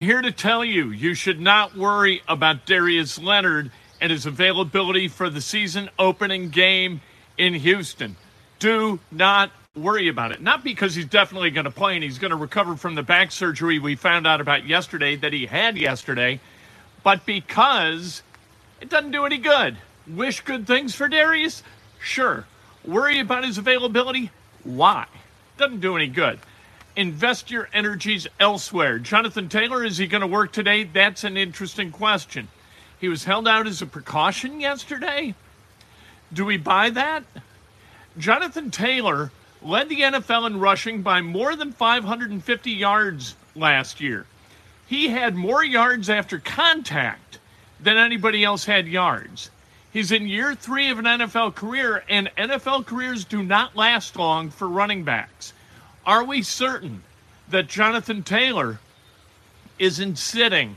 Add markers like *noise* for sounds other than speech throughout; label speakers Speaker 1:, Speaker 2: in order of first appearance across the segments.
Speaker 1: Here to tell you, you should not worry about Darius Leonard and his availability for the season opening game in Houston. Do not worry about it. Not because he's definitely going to play and he's going to recover from the back surgery we found out about yesterday that he had yesterday, but because it doesn't do any good. Wish good things for Darius? Sure. Worry about his availability? Why? Doesn't do any good invest your energies elsewhere. Jonathan Taylor, is he going to work today? That's an interesting question. He was held out as a precaution yesterday. Do we buy that? Jonathan Taylor led the NFL in rushing by more than 550 yards last year. He had more yards after contact than anybody else had yards. He's in year three of an NFL career, and NFL careers do not last long for running backs. Are we certain that Jonathan Taylor isn't sitting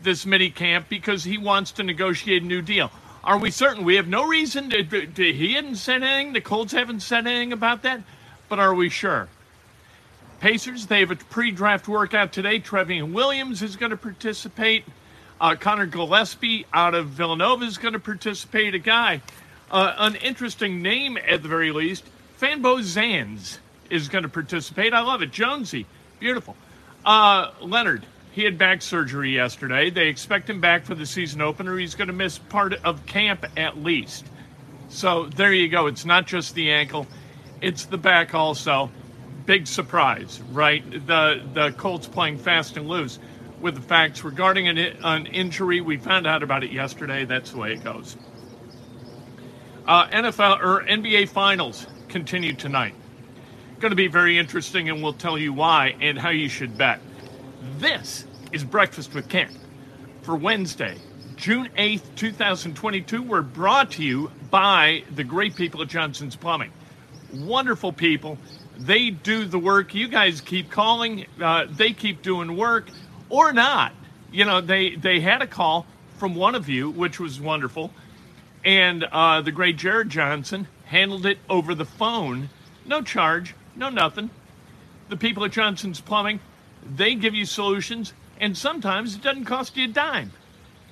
Speaker 1: this mini camp because he wants to negotiate a new deal? Are we certain? We have no reason to, to, he hadn't said anything. The Colts haven't said anything about that. But are we sure? Pacers, they have a pre draft workout today. Trevion Williams is going to participate. Uh, Connor Gillespie out of Villanova is going to participate. A guy, uh, an interesting name at the very least, Fanbo Zans is going to participate. I love it. Jonesy, beautiful. Uh, Leonard, he had back surgery yesterday. They expect him back for the season opener. He's going to miss part of camp at least. So there you go. It's not just the ankle, it's the back also. Big surprise, right? The the Colts playing fast and loose with the facts regarding an, an injury. We found out about it yesterday. That's the way it goes. Uh, NFL or NBA Finals continue tonight. Going to be very interesting, and we'll tell you why and how you should bet. This is Breakfast with Kent for Wednesday, June 8th, 2022. We're brought to you by the great people at Johnson's Plumbing. Wonderful people. They do the work. You guys keep calling, uh, they keep doing work or not. You know, they, they had a call from one of you, which was wonderful. And uh, the great Jared Johnson handled it over the phone, no charge, no, nothing. The people at Johnson's Plumbing, they give you solutions, and sometimes it doesn't cost you a dime.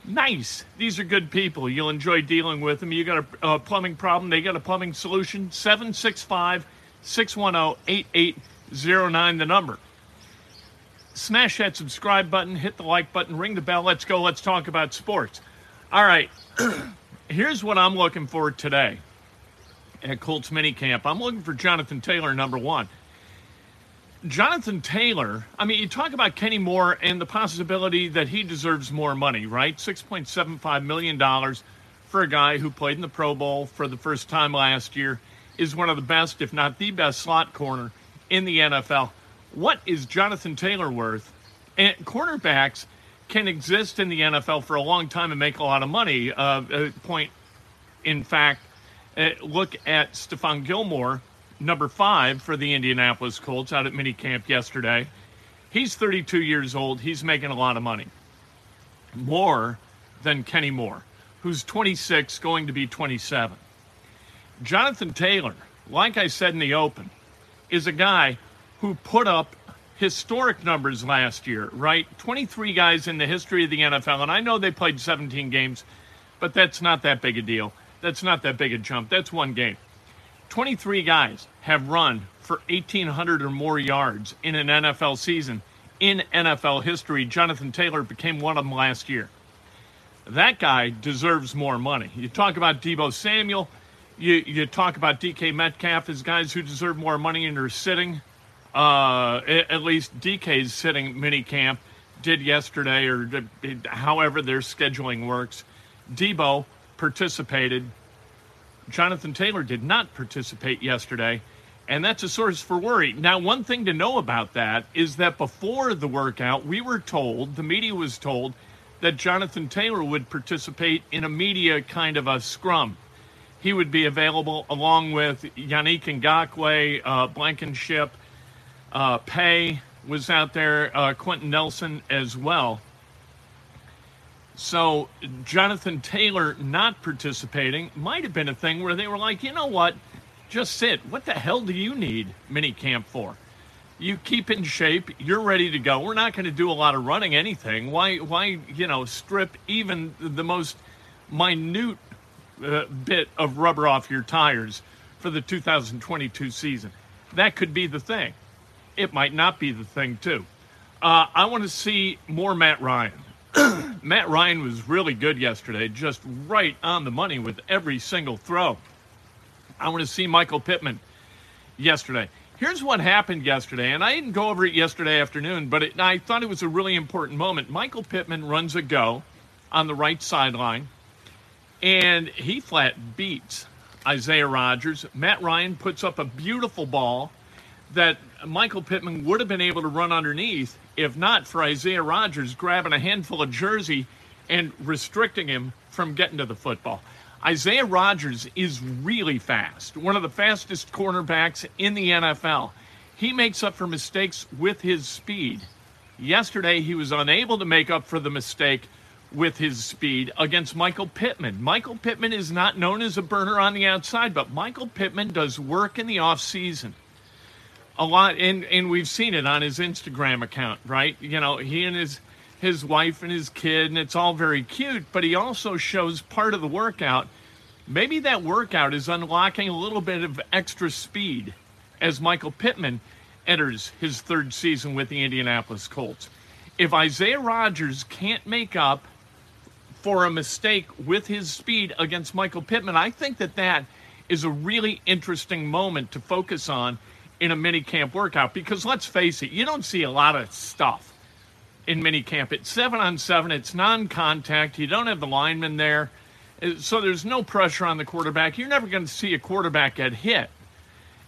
Speaker 1: Nice. These are good people. You'll enjoy dealing with them. You got a, a plumbing problem, they got a plumbing solution. 765 610 8809, the number. Smash that subscribe button, hit the like button, ring the bell. Let's go. Let's talk about sports. All right. *clears throat* Here's what I'm looking for today at Colts minicamp. I'm looking for Jonathan Taylor, number one. Jonathan Taylor, I mean, you talk about Kenny Moore and the possibility that he deserves more money, right? $6.75 million for a guy who played in the Pro Bowl for the first time last year, is one of the best, if not the best, slot corner in the NFL. What is Jonathan Taylor worth? And cornerbacks can exist in the NFL for a long time and make a lot of money. Uh, point, in fact, uh, Eh, look at Stephon Gilmore, number five for the Indianapolis Colts out at minicamp yesterday. He's 32 years old. He's making a lot of money. More than Kenny Moore, who's 26, going to be 27. Jonathan Taylor, like I said in the open, is a guy who put up historic numbers last year, right? 23 guys in the history of the NFL. And I know they played 17 games, but that's not that big a deal. That's not that big a jump. That's one game. 23 guys have run for 1,800 or more yards in an NFL season in NFL history. Jonathan Taylor became one of them last year. That guy deserves more money. You talk about Deebo Samuel, you, you talk about DK Metcalf as guys who deserve more money and are sitting. Uh, at least DK's sitting mini camp did yesterday, or however their scheduling works. Deebo participated. Jonathan Taylor did not participate yesterday, and that's a source for worry. Now, one thing to know about that is that before the workout, we were told, the media was told, that Jonathan Taylor would participate in a media kind of a scrum. He would be available along with Yannick Ngakoue, uh, Blankenship, uh, Paye was out there, uh, Quenton Nelson as well. So Jonathan Taylor not participating might have been a thing where they were like, you know what, just sit. What the hell do you need mini camp for? you keep in shape, you're ready to go. We're not going to do a lot of running anything. Why why, you know, strip even the most minute uh, bit of rubber off your tires for the 2022 season? That could be the thing. It might not be the thing too. Uh, I want to see more Matt Ryan. *clears throat* Matt Ryan was really good yesterday, just right on the money with every single throw. I want to see Michael Pittman yesterday. Here's what happened yesterday, and I didn't go over it yesterday afternoon, but it, I thought it was a really important moment. Michael Pittman runs a go on the right sideline, and he flat beats Isaiah Rodgers. Matt Ryan puts up a beautiful ball that Michael Pittman would have been able to run underneath if not for Isaiah Rodgers grabbing a handful of jersey and restricting him from getting to the football. Isaiah Rodgers is really fast, one of the fastest cornerbacks in the NFL. He makes up for mistakes with his speed. Yesterday, he was unable to make up for the mistake with his speed against Michael Pittman. Michael Pittman is not known as a burner on the outside, but Michael Pittman does work in the offseason a lot and and we've seen it on his Instagram account, right? You know, he and his his wife and his kid and it's all very cute, but he also shows part of the workout. Maybe that workout is unlocking a little bit of extra speed as Michael Pittman enters his third season with the Indianapolis Colts. If Isaiah Rodgers can't make up for a mistake with his speed against Michael Pittman, I think that that is a really interesting moment to focus on in a mini camp workout because let's face it, you don't see a lot of stuff in mini camp. It's seven on seven, it's non contact, you don't have the lineman there, uh, so there's no pressure on the quarterback. You're never going to see a quarterback get hit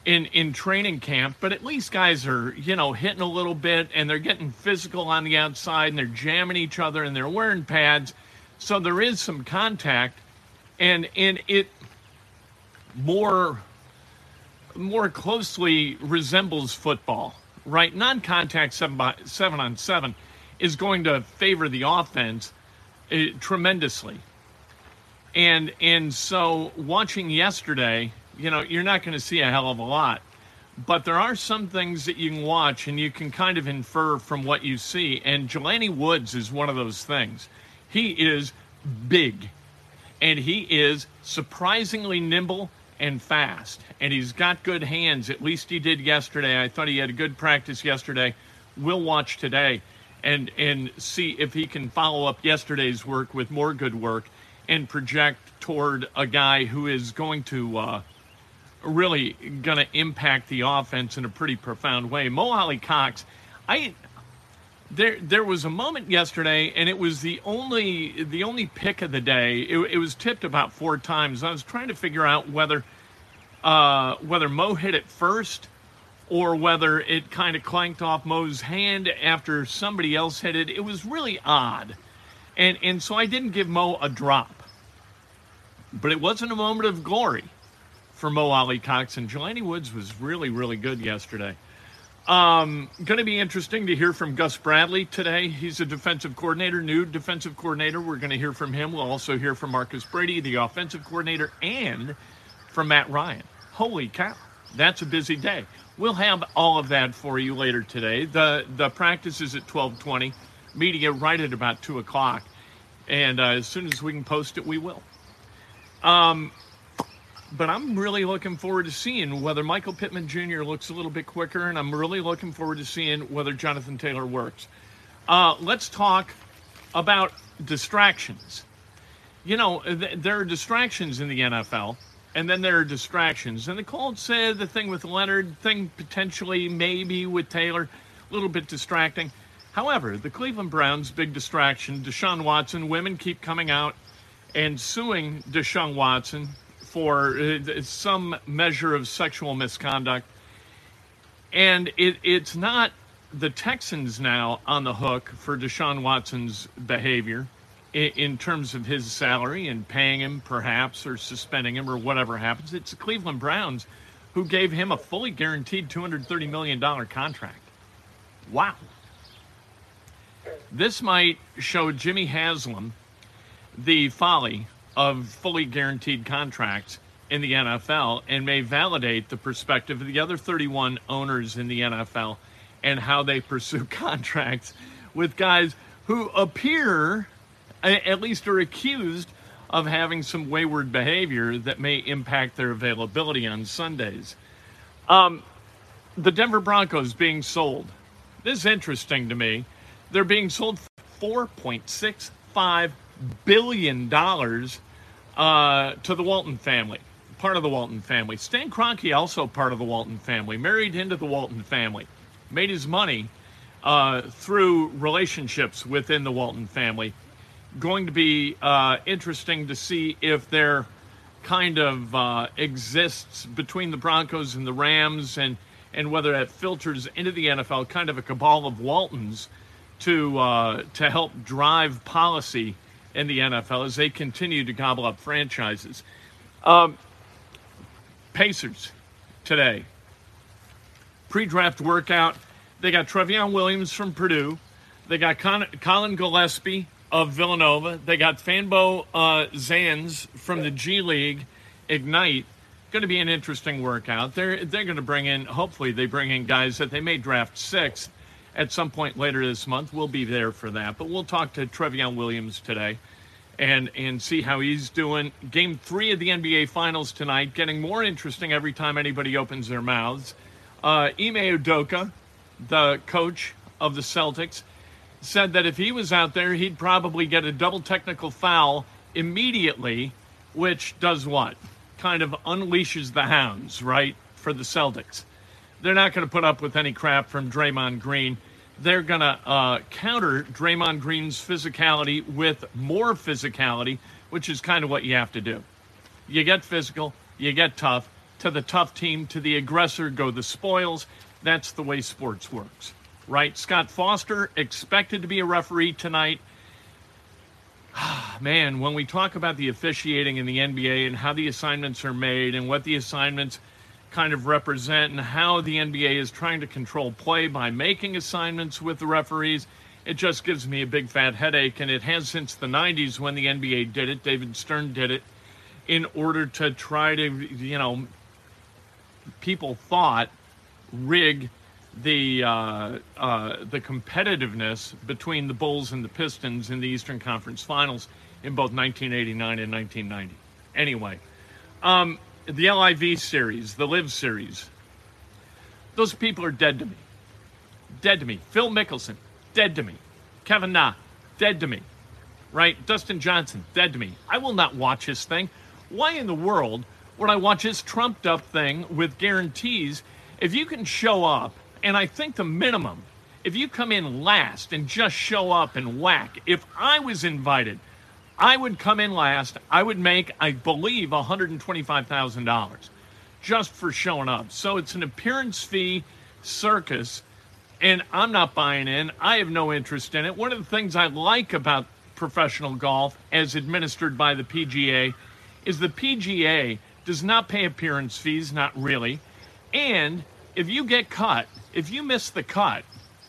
Speaker 1: in in training camp, but at least guys are, you know, hitting a little bit and they're getting physical on the outside and they're jamming each other and they're wearing pads. So there is some contact and and it more more closely resembles football, right? Non contact seven, by, seven on seven is going to favor the offense uh, tremendously. And, and so watching yesterday, you know, you're not going to see a hell of a lot. But there are some things that you can watch and you can kind of infer from what you see. And Jelani Woods is one of those things. He is big and he is surprisingly nimble and fast. And he's got good hands. At least he did yesterday. I thought he had a good practice yesterday. We'll watch today and and see if he can follow up yesterday's work with more good work and project toward a guy who is going to uh, really going to impact the offense in a pretty profound way. Mo Alie-Cox, I there there was a moment yesterday, and it was the only the only pick of the day. It, it was tipped about four times. I was trying to figure out whether uh, whether Mo hit it first or whether it kind of clanked off Mo's hand after somebody else hit it. It was really odd, and and so I didn't give Mo a drop. But it wasn't a moment of glory for Mo Alie-Cox, and Jelani Woods was really really good yesterday. Um, going to be interesting to hear from Gus Bradley today. He's a defensive coordinator, new defensive coordinator. We're going to hear from him. We'll also hear from Marcus Brady, the offensive coordinator, and from Matt Ryan. Holy cow, that's a busy day. We'll have all of that for you later today. The the practice is at twelve twenty. Media right at about two o'clock, and uh, as soon as we can post it, we will. Um, but I'm really looking forward to seeing whether Michael Pittman Jr. looks a little bit quicker, and I'm really looking forward to seeing whether Jonathan Taylor works. Uh, let's talk about distractions. You know, th- there are distractions in the NFL, and then there are distractions. And the Colts said the thing with Leonard, thing potentially maybe with Taylor, a little bit distracting. However, the Cleveland Browns' big distraction, Deshaun Watson, women keep coming out and suing Deshaun Watson for uh, some measure of sexual misconduct. And it, it's not the Texans now on the hook for Deshaun Watson's behavior in, in, terms of his salary and paying him perhaps or suspending him or whatever happens. It's the Cleveland Browns who gave him a fully guaranteed $230 million contract. Wow. This might show Jimmy Haslam the folly of fully guaranteed contracts in the NFL and may validate the perspective of the other 31 owners in the NFL and how they pursue *laughs* contracts with guys who appear, at least are accused, of having some wayward behavior that may impact their availability on Sundays. Um, the Denver Broncos being sold. This is interesting to me. They're being sold for $4.65 billion uh, to the Walton family, part of the Walton family. Stan Kroenke, also part of the Walton family, married into the Walton family, made his money uh, through relationships within the Walton family. Going to be uh, interesting to see if there kind of uh, exists between the Broncos and the Rams and and whether that filters into the NFL, kind of a cabal of Waltons to uh, to help drive policy in the NFL as they continue to gobble up franchises. Um, Pacers today pre-draft workout. They got Trevion Williams from Purdue. They got Con- Collin Gillespie of Villanova. They got Fanbo uh, Zands from the G League Ignite going to be an interesting workout. They're they're going to bring in. Hopefully, they bring in guys that they may draft sixth at some point later this month. We'll be there for that. But we'll talk to Trevion Williams today, and and see how he's doing. Game three of the NBA Finals tonight, getting more interesting every time anybody opens their mouths. Uh, Ime Udoka, the coach of the Celtics, said that if he was out there, he'd probably get a double technical foul immediately, which does what? kind of unleashes the hounds, right, for the Celtics. They're not going to put up with any crap from Draymond Green. They're going to uh, counter Draymond Green's physicality with more physicality, which is kind of what you have to do. You get physical, you get tough. To the tough team, to the aggressor, go the spoils. That's the way sports works, right? Scott Foster expected to be a referee tonight. *sighs* man, when we talk about the officiating in the NBA and how the assignments are made and what the assignments kind of represent and how the NBA is trying to control play by making assignments with the referees, it just gives me a big fat headache. And it has since the 90s when the NBA did it. David Stern did it in order to try to, you know, people thought rig the uh, uh, the competitiveness between the Bulls and the Pistons in the Eastern Conference Finals in both 1989 and 1990. Anyway, um, the LIV series, the Live series, those people are dead to me. Dead to me. Phil Mickelson, dead to me. Kevin Na, dead to me. Right? Dustin Johnson, dead to me. I will not watch his thing. Why in the world would I watch his trumped up thing with guarantees if you can show up and I think the minimum, if you come in last and just show up and whack, if I was invited, I would come in last. I would make, I believe, $125,000 just for showing up. So it's an appearance fee circus, and I'm not buying in. I have no interest in it. One of the things I like about professional golf, as administered by the PGA, is the PGA does not pay appearance fees, not really. And if you get cut, if you miss the cut,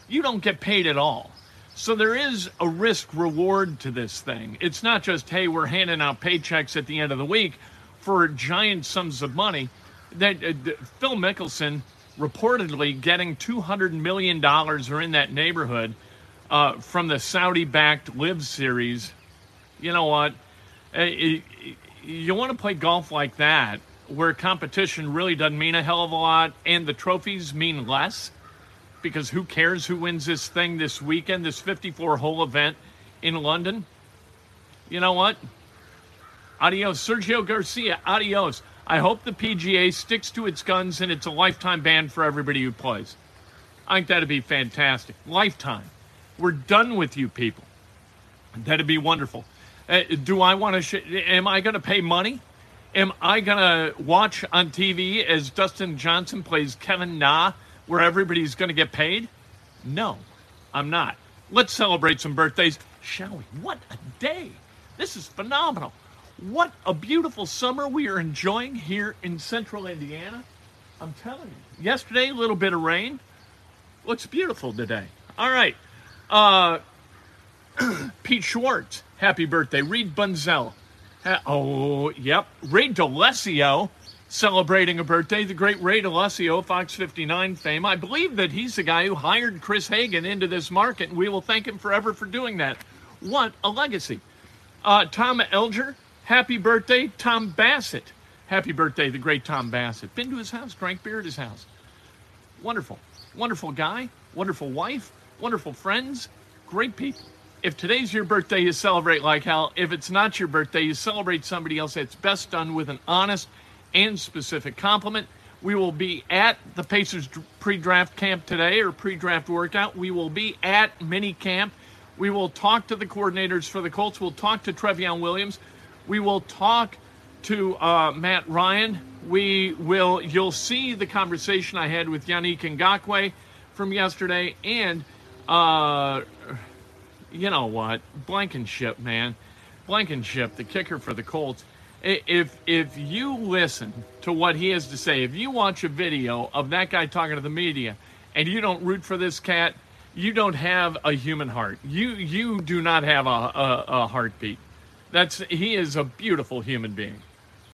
Speaker 1: you don't get paid at all. So there is a risk reward to this thing. It's not just, hey, we're handing out paychecks at the end of the week for giant sums of money. That uh, Phil Mickelson reportedly getting $200 million or in that neighborhood uh, from the Saudi backed LIV series. You know what? Uh, you want to play golf like that where competition really doesn't mean a hell of a lot and the trophies mean less because who cares who wins this thing this weekend, this 54 hole event in London? You know what? Adios. Sergio Garcia, adios. I hope the PGA sticks to its guns and it's a lifetime ban for everybody who plays. I think that'd be fantastic. Lifetime. We're done with you people. That'd be wonderful. Uh, do I want to? Sh- am I going to pay money? Am I going to watch on TV as Dustin Johnson plays Kevin Na, where everybody's going to get paid? No, I'm not. Let's celebrate some birthdays, shall we? What a day! This is phenomenal. What a beautiful summer we are enjoying here in central Indiana. I'm telling you. Yesterday, a little bit of rain. Looks beautiful today. All right. Uh, *clears throat* Pete Schwartz, happy birthday. Reed Bunzel, uh, oh, yep. Ray D'Alessio, celebrating a birthday, the great Ray D'Alessio, Fox 59 fame. I believe that he's the guy who hired Chris Hagan into this market, and we will thank him forever for doing that. What a legacy. Uh, Tom Elger, happy birthday. Tom Bassett, happy birthday, the great Tom Bassett. Been to his house, drank beer at his house. Wonderful. Wonderful guy, wonderful wife, wonderful friends, great people. If today's your birthday, you celebrate like hell. If it's not your birthday, you celebrate somebody else. It's best done with an honest and specific compliment. We will be at the Pacers pre draft camp today or pre draft workout. We will be at mini camp. We will talk to the coordinators for the Colts. We'll talk to Trevion Williams. We will talk to uh, Matt Ryan. We will. You'll see the conversation I had with Yannick Ngakoue from yesterday, and uh, you know what, Blankenship, man, Blankenship, the kicker for the Colts. If if you listen to what he has to say, if you watch a video of that guy talking to the media, and you don't root for this cat, you don't have a human heart. You you do not have a, a, a heartbeat. That's he is a beautiful human being.